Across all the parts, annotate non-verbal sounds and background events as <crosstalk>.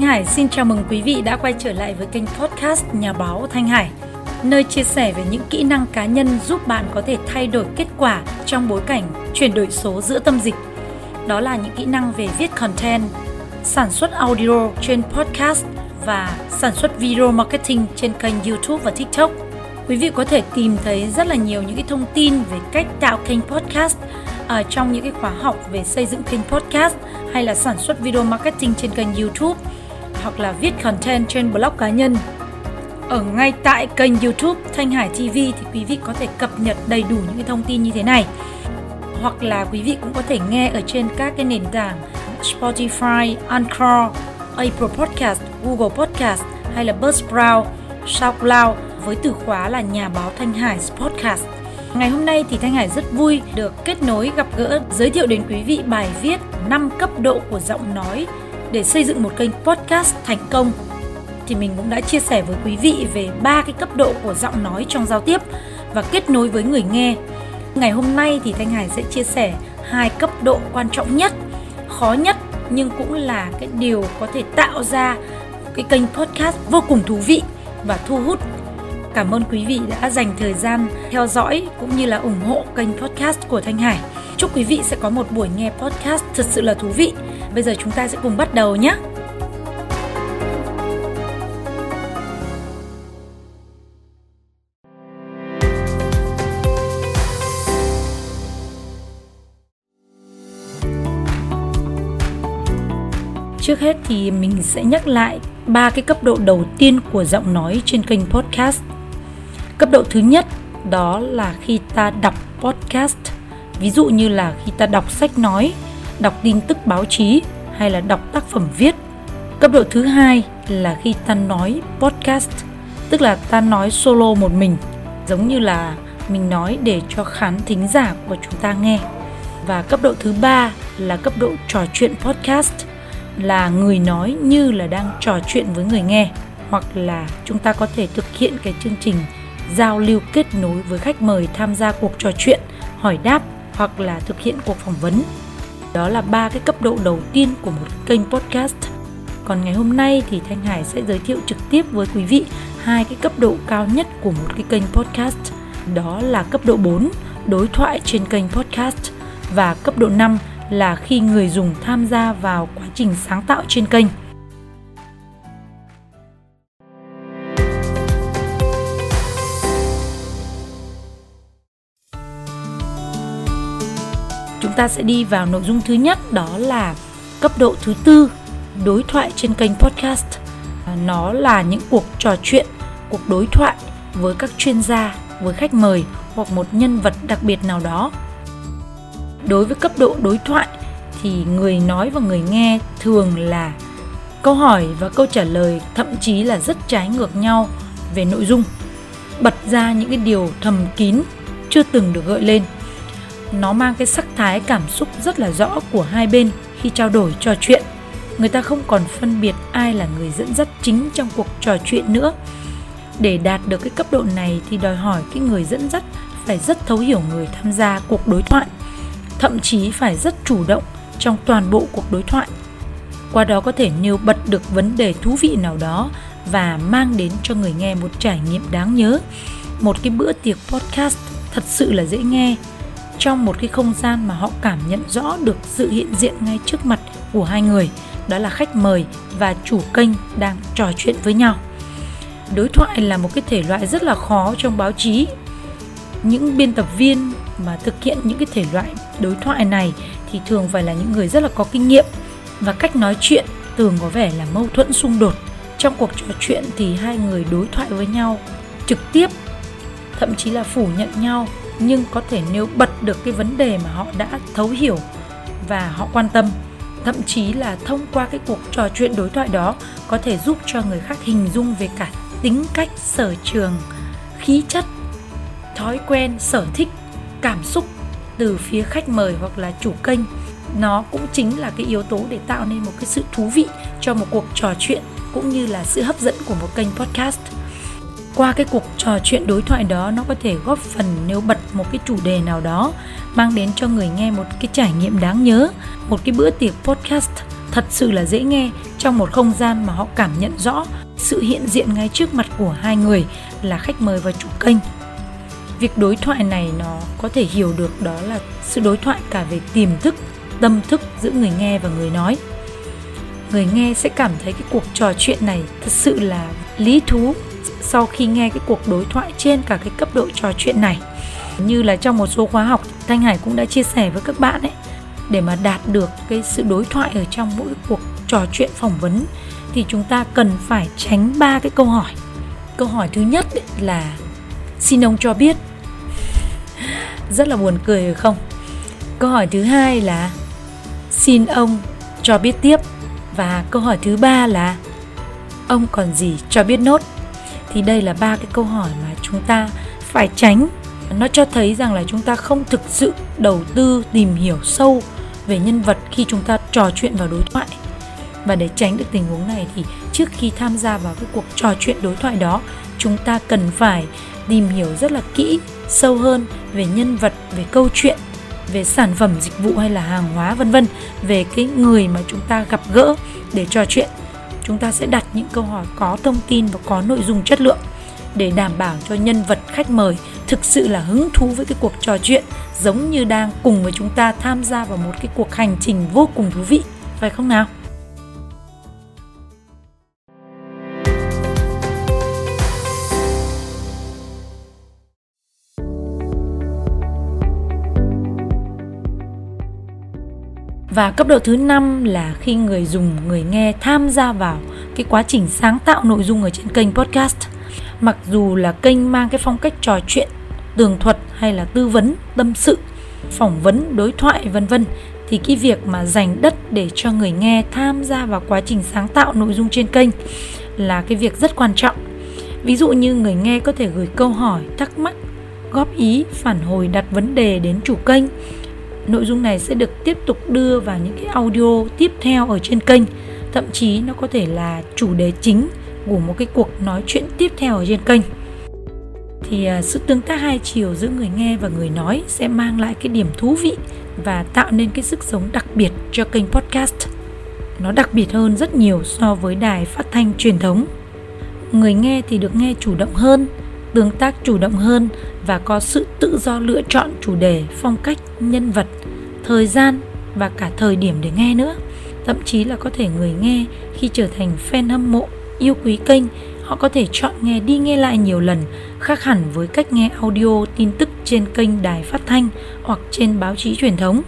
Thanh Hải xin chào mừng quý vị đã quay trở lại với kênh podcast Nhà báo Thanh Hải, nơi chia sẻ về những kỹ năng cá nhân giúp bạn có thể thay đổi kết quả trong bối cảnh chuyển đổi số giữa tâm dịch. Đó là những kỹ năng về viết content, sản xuất audio trên podcast và sản xuất video marketing trên kênh YouTube và TikTok. Quý vị có thể tìm thấy rất là nhiều những cái thông tin về cách tạo kênh podcast ở trong những cái khóa học về xây dựng kênh podcast hay là sản xuất video marketing trên kênh YouTube hoặc là viết content trên blog cá nhân. Ở ngay tại kênh YouTube Thanh Hải TV thì quý vị có thể cập nhật đầy đủ những cái thông tin như thế này. Hoặc là quý vị cũng có thể nghe ở trên các cái nền tảng Spotify, Anchor, Apple Podcast, Google Podcast hay là Buzzsprout, SoundCloud với từ khóa là nhà báo Thanh Hải Podcast. Ngày hôm nay thì Thanh Hải rất vui được kết nối gặp gỡ giới thiệu đến quý vị bài viết 5 cấp độ của giọng nói để xây dựng một kênh podcast thành công. Thì mình cũng đã chia sẻ với quý vị về ba cái cấp độ của giọng nói trong giao tiếp và kết nối với người nghe. Ngày hôm nay thì Thanh Hải sẽ chia sẻ hai cấp độ quan trọng nhất, khó nhất nhưng cũng là cái điều có thể tạo ra cái kênh podcast vô cùng thú vị và thu hút Cảm ơn quý vị đã dành thời gian theo dõi cũng như là ủng hộ kênh podcast của Thanh Hải. Chúc quý vị sẽ có một buổi nghe podcast thật sự là thú vị. Bây giờ chúng ta sẽ cùng bắt đầu nhé. Trước hết thì mình sẽ nhắc lại ba cái cấp độ đầu tiên của giọng nói trên kênh podcast. Cấp độ thứ nhất, đó là khi ta đọc podcast. Ví dụ như là khi ta đọc sách nói đọc tin tức báo chí hay là đọc tác phẩm viết cấp độ thứ hai là khi ta nói podcast tức là ta nói solo một mình giống như là mình nói để cho khán thính giả của chúng ta nghe và cấp độ thứ ba là cấp độ trò chuyện podcast là người nói như là đang trò chuyện với người nghe hoặc là chúng ta có thể thực hiện cái chương trình giao lưu kết nối với khách mời tham gia cuộc trò chuyện, hỏi đáp hoặc là thực hiện cuộc phỏng vấn. Đó là ba cái cấp độ đầu tiên của một kênh podcast. Còn ngày hôm nay thì Thanh Hải sẽ giới thiệu trực tiếp với quý vị hai cái cấp độ cao nhất của một cái kênh podcast. Đó là cấp độ 4, đối thoại trên kênh podcast và cấp độ 5 là khi người dùng tham gia vào quá trình sáng tạo trên kênh. Ta sẽ đi vào nội dung thứ nhất, đó là cấp độ thứ tư, đối thoại trên kênh podcast. À, nó là những cuộc trò chuyện, cuộc đối thoại với các chuyên gia, với khách mời hoặc một nhân vật đặc biệt nào đó. Đối với cấp độ đối thoại thì người nói và người nghe thường là câu hỏi và câu trả lời thậm chí là rất trái ngược nhau về nội dung. Bật ra những cái điều thầm kín chưa từng được gợi lên nó mang cái sắc thái cảm xúc rất là rõ của hai bên khi trao đổi trò chuyện. Người ta không còn phân biệt ai là người dẫn dắt chính trong cuộc trò chuyện nữa. Để đạt được cái cấp độ này thì đòi hỏi cái người dẫn dắt phải rất thấu hiểu người tham gia cuộc đối thoại, thậm chí phải rất chủ động trong toàn bộ cuộc đối thoại. Qua đó có thể nêu bật được vấn đề thú vị nào đó và mang đến cho người nghe một trải nghiệm đáng nhớ. Một cái bữa tiệc podcast thật sự là dễ nghe trong một cái không gian mà họ cảm nhận rõ được sự hiện diện ngay trước mặt của hai người, đó là khách mời và chủ kênh đang trò chuyện với nhau. Đối thoại là một cái thể loại rất là khó trong báo chí. Những biên tập viên mà thực hiện những cái thể loại đối thoại này thì thường phải là những người rất là có kinh nghiệm và cách nói chuyện thường có vẻ là mâu thuẫn xung đột. Trong cuộc trò chuyện thì hai người đối thoại với nhau trực tiếp, thậm chí là phủ nhận nhau nhưng có thể nêu bật được cái vấn đề mà họ đã thấu hiểu và họ quan tâm. Thậm chí là thông qua cái cuộc trò chuyện đối thoại đó có thể giúp cho người khác hình dung về cả tính cách, sở trường, khí chất, thói quen, sở thích, cảm xúc từ phía khách mời hoặc là chủ kênh. Nó cũng chính là cái yếu tố để tạo nên một cái sự thú vị cho một cuộc trò chuyện cũng như là sự hấp dẫn của một kênh podcast qua cái cuộc trò chuyện đối thoại đó, nó có thể góp phần nêu bật một cái chủ đề nào đó, mang đến cho người nghe một cái trải nghiệm đáng nhớ, một cái bữa tiệc podcast thật sự là dễ nghe trong một không gian mà họ cảm nhận rõ sự hiện diện ngay trước mặt của hai người là khách mời và chủ kênh. Việc đối thoại này nó có thể hiểu được đó là sự đối thoại cả về tiềm thức, tâm thức giữa người nghe và người nói. Người nghe sẽ cảm thấy cái cuộc trò chuyện này thật sự là lý thú sau khi nghe cái cuộc đối thoại trên, cả cái cấp độ trò chuyện này. Như là trong một số khóa học, thanh hải cũng đã chia sẻ với các bạn ấy, để mà đạt được cái sự đối thoại ở trong mỗi cuộc trò chuyện phỏng vấn, thì chúng ta cần phải tránh ba cái câu hỏi. Câu hỏi thứ nhất là, xin ông cho biết. <laughs> Rất là buồn cười, phải không? Câu hỏi thứ hai là, xin ông cho biết tiếp. Và câu hỏi thứ ba là, ông còn gì cho biết nốt? Thì đây là ba cái câu hỏi mà chúng ta phải tránh. Nó cho thấy rằng là chúng ta không thực sự đầu tư tìm hiểu sâu về nhân vật khi chúng ta trò chuyện vào đối thoại. Và để tránh được tình huống này thì trước khi tham gia vào cái cuộc trò chuyện đối thoại đó, chúng ta cần phải tìm hiểu rất là kỹ, sâu hơn về nhân vật, về câu chuyện, về sản phẩm, dịch vụ hay là hàng hóa, vân vân, về cái người mà chúng ta gặp gỡ để trò chuyện chúng ta sẽ đặt những câu hỏi có thông tin và có nội dung chất lượng để đảm bảo cho nhân vật khách mời thực sự là hứng thú với cái cuộc trò chuyện, giống như đang cùng với chúng ta tham gia vào một cái cuộc hành trình vô cùng thú vị. Phải không nào? Và cấp độ thứ năm là khi người dùng, người nghe tham gia vào cái quá trình sáng tạo nội dung ở trên kênh podcast. Mặc dù là kênh mang cái phong cách trò chuyện, tường thuật hay là tư vấn, tâm sự, phỏng vấn, đối thoại vân vân thì cái việc mà dành đất để cho người nghe tham gia vào quá trình sáng tạo nội dung trên kênh là cái việc rất quan trọng. Ví dụ như người nghe có thể gửi câu hỏi, thắc mắc, góp ý, phản hồi đặt vấn đề đến chủ kênh nội dung này sẽ được tiếp tục đưa vào những cái audio tiếp theo ở trên kênh. Thậm chí nó có thể là chủ đề chính của một cái cuộc nói chuyện tiếp theo ở trên kênh. Thì à, sự tương tác hai chiều giữa người nghe và người nói sẽ mang lại cái điểm thú vị và tạo nên cái sức sống đặc biệt cho kênh podcast. Nó đặc biệt hơn rất nhiều so với đài phát thanh truyền thống. Người nghe thì được nghe chủ động hơn, tương tác chủ động hơn và có sự tự do lựa chọn chủ đề, phong cách, nhân vật, thời gian và cả thời điểm để nghe nữa. Thậm chí là có thể người nghe khi trở thành fan hâm mộ, yêu quý kênh, họ có thể chọn nghe đi nghe lại nhiều lần, khác hẳn với cách nghe audio tin tức trên kênh đài phát thanh hoặc trên báo chí truyền thống.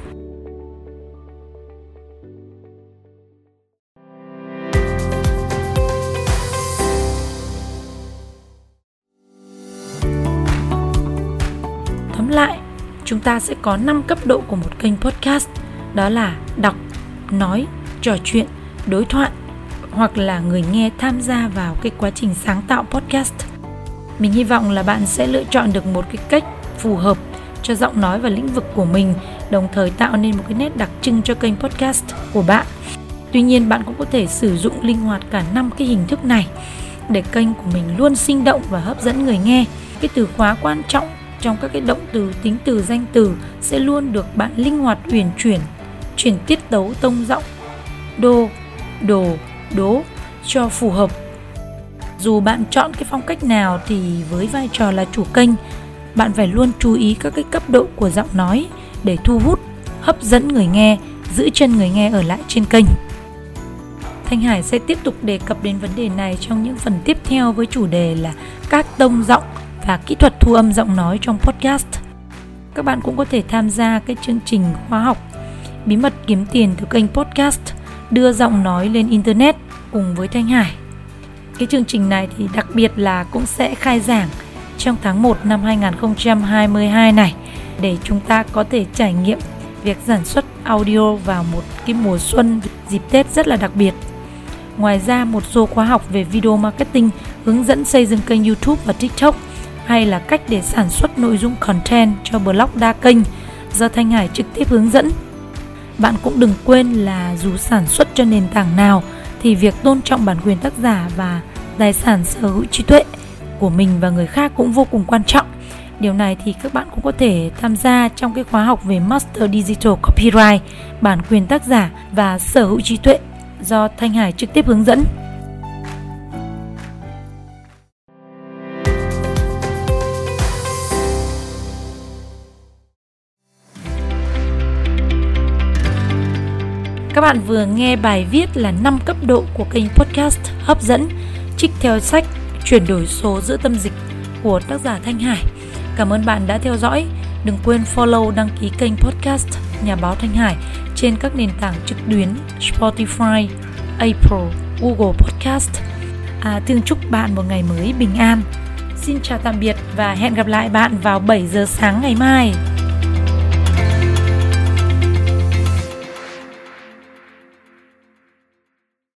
Lại, chúng ta sẽ có 5 cấp độ của một kênh podcast, đó là đọc, nói, trò chuyện, đối thoại hoặc là người nghe tham gia vào cái quá trình sáng tạo podcast. Mình hy vọng là bạn sẽ lựa chọn được một cái cách phù hợp cho giọng nói và lĩnh vực của mình, đồng thời tạo nên một cái nét đặc trưng cho kênh podcast của bạn. Tuy nhiên bạn cũng có thể sử dụng linh hoạt cả năm cái hình thức này để kênh của mình luôn sinh động và hấp dẫn người nghe. Cái từ khóa quan trọng trong các cái động từ, tính từ, danh từ sẽ luôn được bạn linh hoạt uyển chuyển chuyển tiết tấu tông giọng, đô, đồ, đố cho phù hợp. Dù bạn chọn cái phong cách nào thì với vai trò là chủ kênh, bạn phải luôn chú ý các cái cấp độ của giọng nói để thu hút, hấp dẫn người nghe, giữ chân người nghe ở lại trên kênh. Thanh Hải sẽ tiếp tục đề cập đến vấn đề này trong những phần tiếp theo với chủ đề là các tông giọng và kỹ thuật thu âm giọng nói trong podcast. Các bạn cũng có thể tham gia cái chương trình khóa học Bí mật kiếm tiền từ kênh podcast đưa giọng nói lên internet cùng với Thanh Hải. Cái chương trình này thì đặc biệt là cũng sẽ khai giảng trong tháng 1 năm 2022 này để chúng ta có thể trải nghiệm việc sản xuất audio vào một cái mùa xuân dịp Tết rất là đặc biệt. Ngoài ra một số khóa học về video marketing, hướng dẫn xây dựng kênh YouTube và TikTok hay là cách để sản xuất nội dung content cho blog đa kênh do Thanh Hải trực tiếp hướng dẫn. Bạn cũng đừng quên là dù sản xuất cho nền tảng nào thì việc tôn trọng bản quyền tác giả và tài sản sở hữu trí tuệ của mình và người khác cũng vô cùng quan trọng. Điều này thì các bạn cũng có thể tham gia trong cái khóa học về Master Digital Copyright, bản quyền tác giả và sở hữu trí tuệ do Thanh Hải trực tiếp hướng dẫn. Các bạn vừa nghe bài viết là 5 cấp độ của kênh podcast hấp dẫn trích theo sách chuyển đổi số giữa tâm dịch của tác giả Thanh Hải. Cảm ơn bạn đã theo dõi. Đừng quên follow đăng ký kênh podcast Nhà báo Thanh Hải trên các nền tảng trực tuyến Spotify, Apple, Google Podcast. À, thương chúc bạn một ngày mới bình an. Xin chào tạm biệt và hẹn gặp lại bạn vào 7 giờ sáng ngày mai.